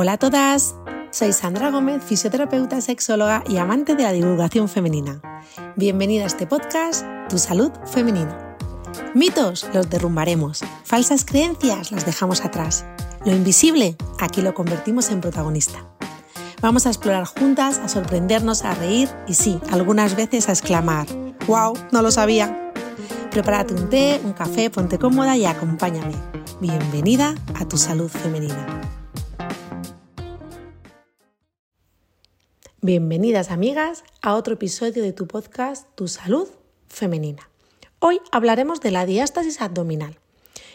Hola a todas, soy Sandra Gómez, fisioterapeuta, sexóloga y amante de la divulgación femenina. Bienvenida a este podcast, Tu Salud Femenina. Mitos los derrumbaremos, falsas creencias las dejamos atrás. Lo invisible, aquí lo convertimos en protagonista. Vamos a explorar juntas, a sorprendernos, a reír y sí, algunas veces a exclamar, ¡Wow! No lo sabía. Prepárate un té, un café, ponte cómoda y acompáñame. Bienvenida a tu salud femenina. Bienvenidas amigas a otro episodio de tu podcast Tu salud femenina. Hoy hablaremos de la diástasis abdominal.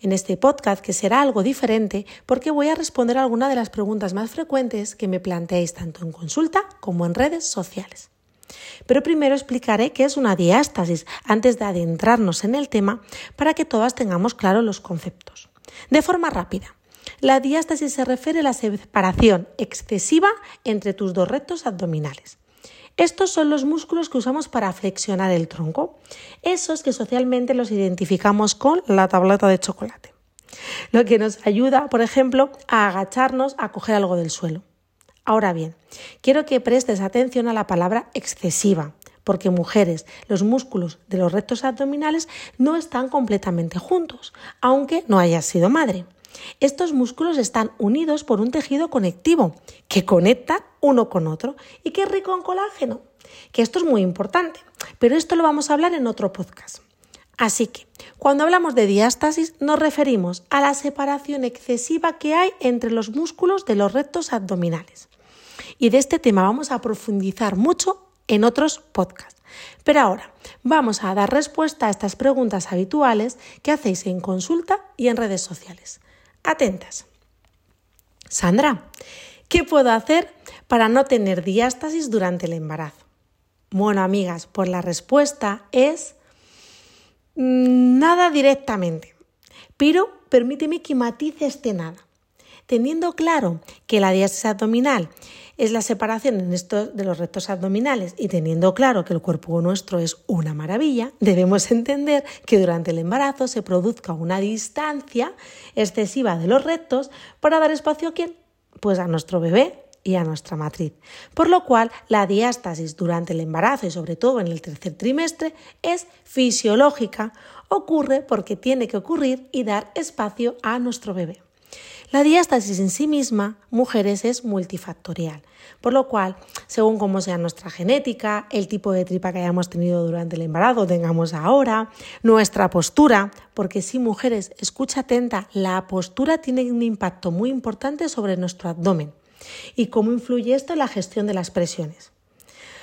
En este podcast que será algo diferente porque voy a responder algunas de las preguntas más frecuentes que me planteáis tanto en consulta como en redes sociales. Pero primero explicaré qué es una diástasis antes de adentrarnos en el tema para que todas tengamos claros los conceptos. De forma rápida, la diástasis se refiere a la separación excesiva entre tus dos rectos abdominales. Estos son los músculos que usamos para flexionar el tronco, esos que socialmente los identificamos con la tableta de chocolate. Lo que nos ayuda, por ejemplo, a agacharnos a coger algo del suelo. Ahora bien, quiero que prestes atención a la palabra excesiva, porque mujeres, los músculos de los rectos abdominales no están completamente juntos, aunque no hayas sido madre. Estos músculos están unidos por un tejido conectivo que conecta uno con otro y que es rico en colágeno, que esto es muy importante, pero esto lo vamos a hablar en otro podcast. Así que, cuando hablamos de diástasis, nos referimos a la separación excesiva que hay entre los músculos de los rectos abdominales. Y de este tema vamos a profundizar mucho en otros podcasts. Pero ahora vamos a dar respuesta a estas preguntas habituales que hacéis en consulta y en redes sociales. Atentas. Sandra, ¿qué puedo hacer para no tener diástasis durante el embarazo? Bueno, amigas, pues la respuesta es mm, nada directamente, pero permíteme que matice este nada. Teniendo claro que la diástasis abdominal es la separación de los rectos abdominales y teniendo claro que el cuerpo nuestro es una maravilla, debemos entender que durante el embarazo se produzca una distancia excesiva de los rectos para dar espacio a quién? Pues a nuestro bebé y a nuestra matriz. Por lo cual, la diástasis durante el embarazo y sobre todo en el tercer trimestre es fisiológica, ocurre porque tiene que ocurrir y dar espacio a nuestro bebé. La diástasis en sí misma, mujeres, es multifactorial, por lo cual, según cómo sea nuestra genética, el tipo de tripa que hayamos tenido durante el embarazo tengamos ahora, nuestra postura, porque si mujeres, escucha atenta, la postura tiene un impacto muy importante sobre nuestro abdomen y cómo influye esto en la gestión de las presiones.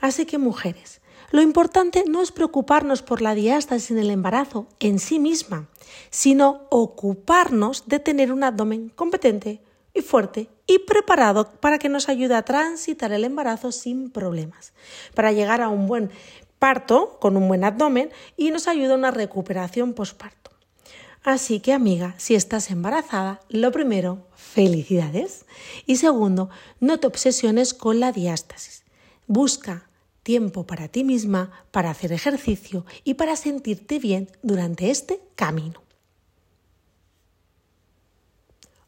Así que mujeres, lo importante no es preocuparnos por la diástasis en el embarazo en sí misma, sino ocuparnos de tener un abdomen competente y fuerte y preparado para que nos ayude a transitar el embarazo sin problemas, para llegar a un buen parto con un buen abdomen y nos ayuda a una recuperación postparto. Así que amiga, si estás embarazada, lo primero, felicidades. Y segundo, no te obsesiones con la diástasis. Busca tiempo para ti misma, para hacer ejercicio y para sentirte bien durante este camino.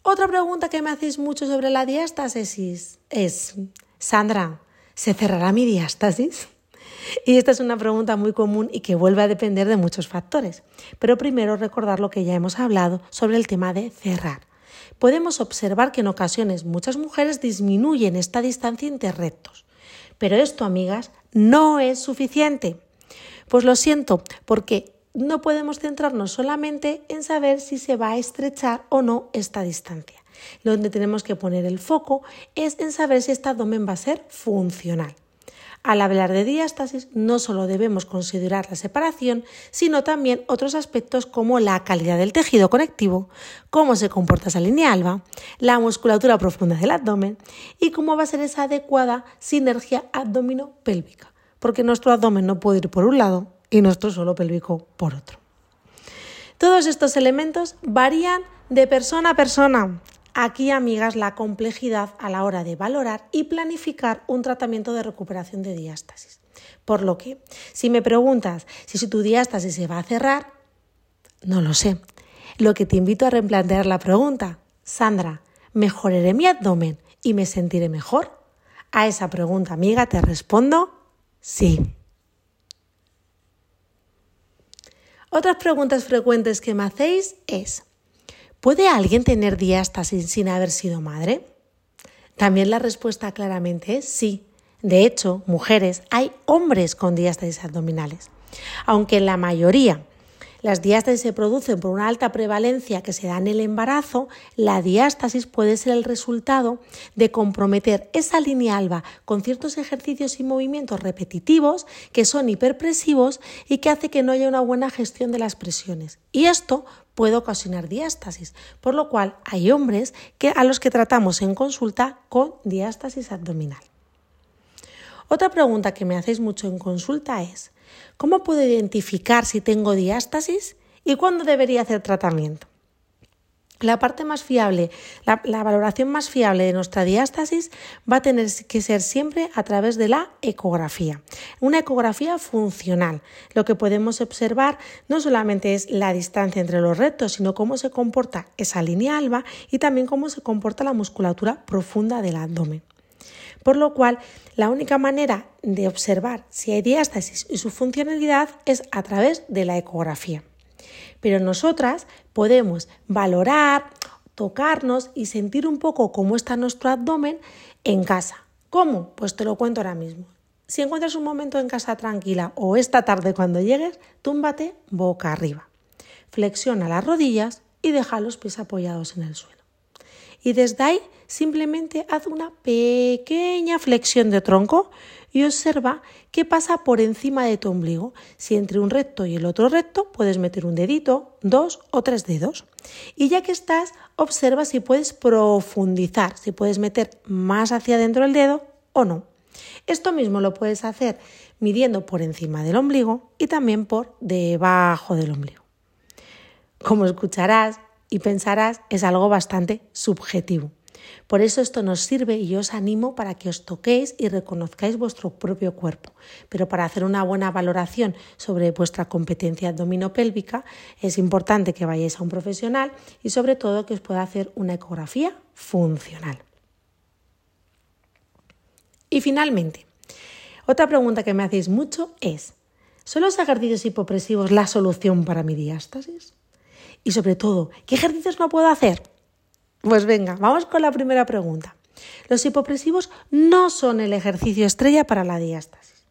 Otra pregunta que me hacéis mucho sobre la diástasis es, Sandra, ¿se cerrará mi diástasis? Y esta es una pregunta muy común y que vuelve a depender de muchos factores. Pero primero recordar lo que ya hemos hablado sobre el tema de cerrar. Podemos observar que en ocasiones muchas mujeres disminuyen esta distancia entre rectos. Pero esto, amigas, no es suficiente. Pues lo siento, porque no podemos centrarnos solamente en saber si se va a estrechar o no esta distancia. Donde tenemos que poner el foco es en saber si este abdomen va a ser funcional. Al hablar de diástasis no solo debemos considerar la separación, sino también otros aspectos como la calidad del tejido conectivo, cómo se comporta esa línea alba, la musculatura profunda del abdomen y cómo va a ser esa adecuada sinergia abdomino-pélvica, porque nuestro abdomen no puede ir por un lado y nuestro suelo pélvico por otro. Todos estos elementos varían de persona a persona, Aquí, amigas, la complejidad a la hora de valorar y planificar un tratamiento de recuperación de diástasis. Por lo que, si me preguntas si tu diástasis se va a cerrar, no lo sé. Lo que te invito a replantear la pregunta, Sandra, ¿mejoraré mi abdomen y me sentiré mejor? A esa pregunta, amiga, te respondo sí. Otras preguntas frecuentes que me hacéis es, ¿puede alguien tener diástasis sin haber sido madre? También la respuesta claramente es sí. De hecho, mujeres, hay hombres con diástasis abdominales. Aunque la mayoría las diástasis se producen por una alta prevalencia que se da en el embarazo, la diástasis puede ser el resultado de comprometer esa línea alba con ciertos ejercicios y movimientos repetitivos que son hiperpresivos y que hace que no haya una buena gestión de las presiones. Y esto puede ocasionar diástasis, por lo cual hay hombres que, a los que tratamos en consulta con diástasis abdominal. Otra pregunta que me hacéis mucho en consulta es, ¿Cómo puedo identificar si tengo diástasis y cuándo debería hacer tratamiento? La parte más fiable, la, valoración más fiable de nuestra diástasis va a tener que ser siempre a través de la ecografía. Una ecografía funcional. Lo que podemos observar no solamente es la distancia entre los rectos, sino cómo se comporta esa línea alba y también cómo se comporta la musculatura profunda del abdomen. Por lo cual, la única manera de observar si hay diástasis y su funcionalidad es a través de la ecografía. Pero nosotras podemos valorar, tocarnos y sentir un poco cómo está nuestro abdomen en casa. ¿Cómo? Pues te lo cuento ahora mismo. Si encuentras un momento en casa tranquila o esta tarde cuando llegues, túmbate boca arriba. Flexiona las rodillas y deja los pies apoyados en el suelo. Y desde ahí simplemente haz una pequeña flexión de tronco y observa qué pasa por encima de tu ombligo. Si entre un recto y el otro recto puedes meter un dedito, dos o tres dedos. Y ya que estás, observa si puedes profundizar, si puedes meter más hacia adentro el dedo o no. Esto mismo lo puedes hacer midiendo por encima del ombligo y también por debajo del ombligo. Como escucharás y pensarás, es algo bastante subjetivo. Por eso esto nos sirve y os animo para que os toquéis y reconozcáis vuestro propio cuerpo. Pero para hacer una buena valoración sobre vuestra competencia abdominopélvica es importante que vayáis a un profesional y sobre todo que os pueda hacer una ecografía funcional. Y finalmente, otra pregunta que me hacéis mucho es, ¿son los ejercicios hipopresivos la solución para mi diástasis? Y sobre todo, ¿qué ejercicios no puedo hacer? Pues venga, vamos con la primera pregunta. Los hipopresivos no son el ejercicio estrella para la diástasis.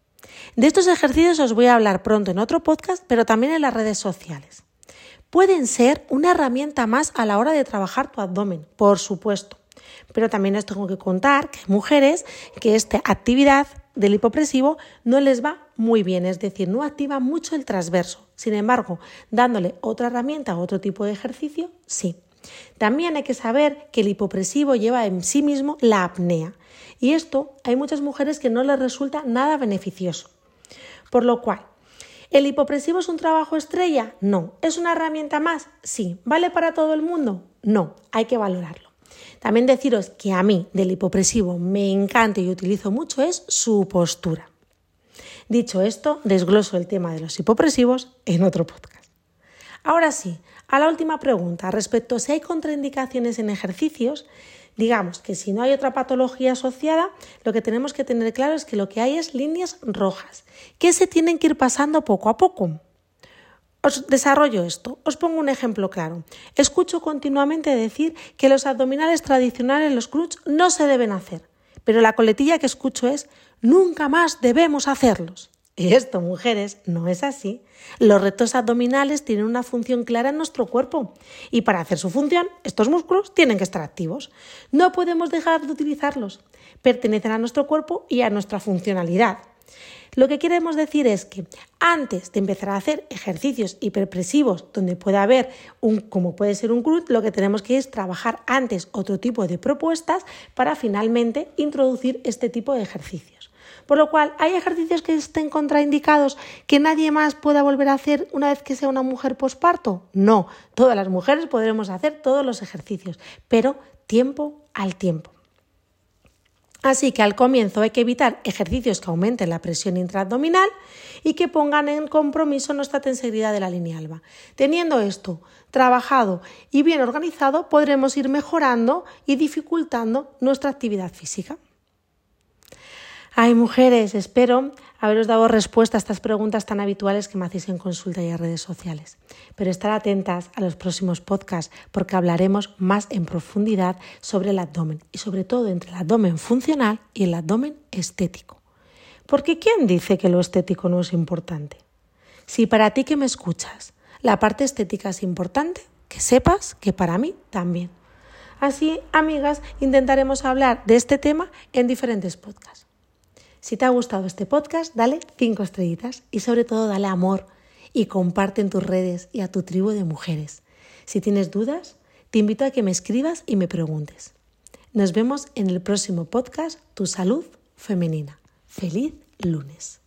De estos ejercicios os voy a hablar pronto en otro podcast, pero también en las redes sociales. Pueden ser una herramienta más a la hora de trabajar tu abdomen, por supuesto. Pero también os tengo que contar que hay mujeres que esta actividad del hipopresivo no les va muy bien, es decir, no activa mucho el transverso. Sin embargo, dándole otra herramienta o otro tipo de ejercicio, sí. También hay que saber que el hipopresivo lleva en sí mismo la apnea y esto hay muchas mujeres que no les resulta nada beneficioso. Por lo cual, ¿el hipopresivo es un trabajo estrella? No. ¿Es una herramienta más? Sí. ¿Vale para todo el mundo? No. Hay que valorarlo. También deciros que a mí del hipopresivo me encanta y utilizo mucho es su postura. Dicho esto, desgloso el tema de los hipopresivos en otro podcast. Ahora sí, a la última pregunta, respecto a si hay contraindicaciones en ejercicios, digamos que si no hay otra patología asociada, lo que tenemos que tener claro es que lo que hay es líneas rojas, que se tienen que ir pasando poco a poco. Os desarrollo esto. Os pongo un ejemplo claro. Escucho continuamente decir que los abdominales tradicionales, los crunch, no se deben hacer. Pero la coletilla que escucho es nunca más debemos hacerlos. Y esto, mujeres, no es así. Los retos abdominales tienen una función clara en nuestro cuerpo y para hacer su función, estos músculos tienen que estar activos. No podemos dejar de utilizarlos. Pertenecen a nuestro cuerpo y a nuestra funcionalidad. Lo que queremos decir es que antes de empezar a hacer ejercicios hiperpresivos donde puede haber un, como puede ser un cruz, lo que tenemos que es trabajar antes otro tipo de propuestas para finalmente introducir este tipo de ejercicios. Por lo cual, ¿hay ejercicios que estén contraindicados que nadie más pueda volver a hacer una vez que sea una mujer posparto? No, todas las mujeres podremos hacer todos los ejercicios, pero tiempo al tiempo. Así que al comienzo hay que evitar ejercicios que aumenten la presión intraabdominal y que pongan en compromiso nuestra tensibilidad de la línea alba. Teniendo esto trabajado y bien organizado, podremos ir mejorando y dificultando nuestra actividad física. Ay, mujeres, espero haberos dado respuesta a estas preguntas tan habituales que me hacéis en consulta y en redes sociales. Pero estar atentas a los próximos podcasts porque hablaremos más en profundidad sobre el abdomen y sobre todo entre el abdomen funcional y el abdomen estético. Porque ¿quién dice que lo estético no es importante? Si para ti que me escuchas la parte estética es importante, que sepas que para mí también. Así, amigas, intentaremos hablar de este tema en diferentes podcasts. Si te ha gustado este podcast, dale 5 estrellitas y sobre todo dale amor y comparte en tus redes y a tu tribu de mujeres. Si tienes dudas, te invito a que me escribas y me preguntes. Nos vemos en el próximo podcast Tu Salud Femenina. Feliz lunes.